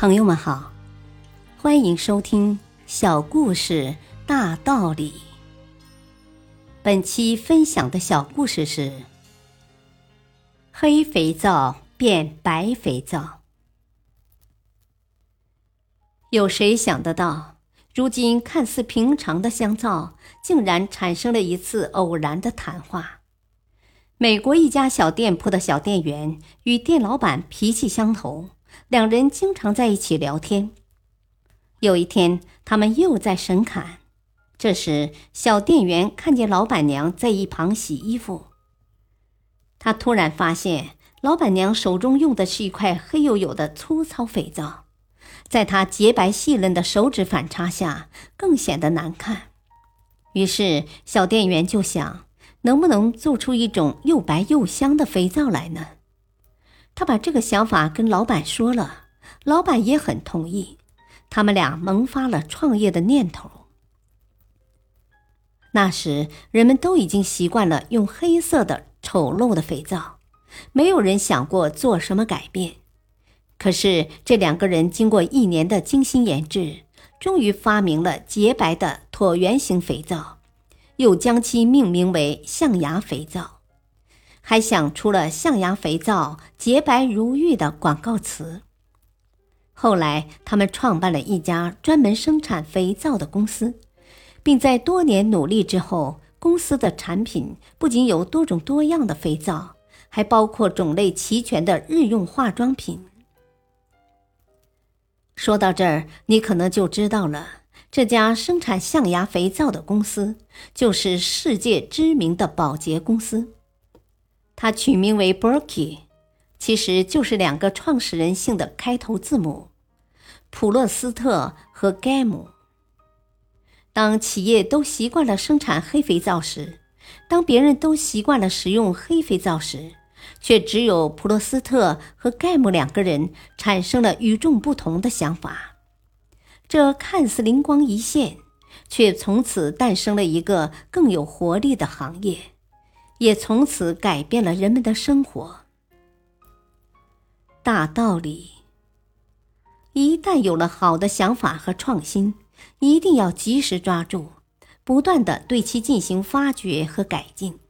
朋友们好，欢迎收听《小故事大道理》。本期分享的小故事是：黑肥皂变白肥皂。有谁想得到，如今看似平常的香皂，竟然产生了一次偶然的谈话？美国一家小店铺的小店员与店老板脾气相投。两人经常在一起聊天。有一天，他们又在神侃。这时，小店员看见老板娘在一旁洗衣服。他突然发现，老板娘手中用的是一块黑黝黝的粗糙肥皂，在她洁白细嫩的手指反差下，更显得难看。于是，小店员就想，能不能做出一种又白又香的肥皂来呢？他把这个想法跟老板说了，老板也很同意，他们俩萌发了创业的念头。那时人们都已经习惯了用黑色的丑陋的肥皂，没有人想过做什么改变。可是这两个人经过一年的精心研制，终于发明了洁白的椭圆形肥皂，又将其命名为象牙肥皂。还想出了象牙肥皂洁白如玉的广告词。后来，他们创办了一家专门生产肥皂的公司，并在多年努力之后，公司的产品不仅有多种多样的肥皂，还包括种类齐全的日用化妆品。说到这儿，你可能就知道了，这家生产象牙肥皂的公司就是世界知名的宝洁公司。它取名为 Berkey，其实就是两个创始人姓的开头字母，普洛斯特和盖姆。当企业都习惯了生产黑肥皂时，当别人都习惯了使用黑肥皂时，却只有普洛斯特和盖姆两个人产生了与众不同的想法。这看似灵光一现，却从此诞生了一个更有活力的行业。也从此改变了人们的生活。大道理：一旦有了好的想法和创新，一定要及时抓住，不断的对其进行发掘和改进。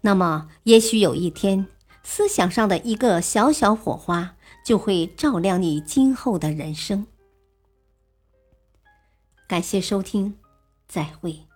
那么，也许有一天，思想上的一个小小火花，就会照亮你今后的人生。感谢收听，再会。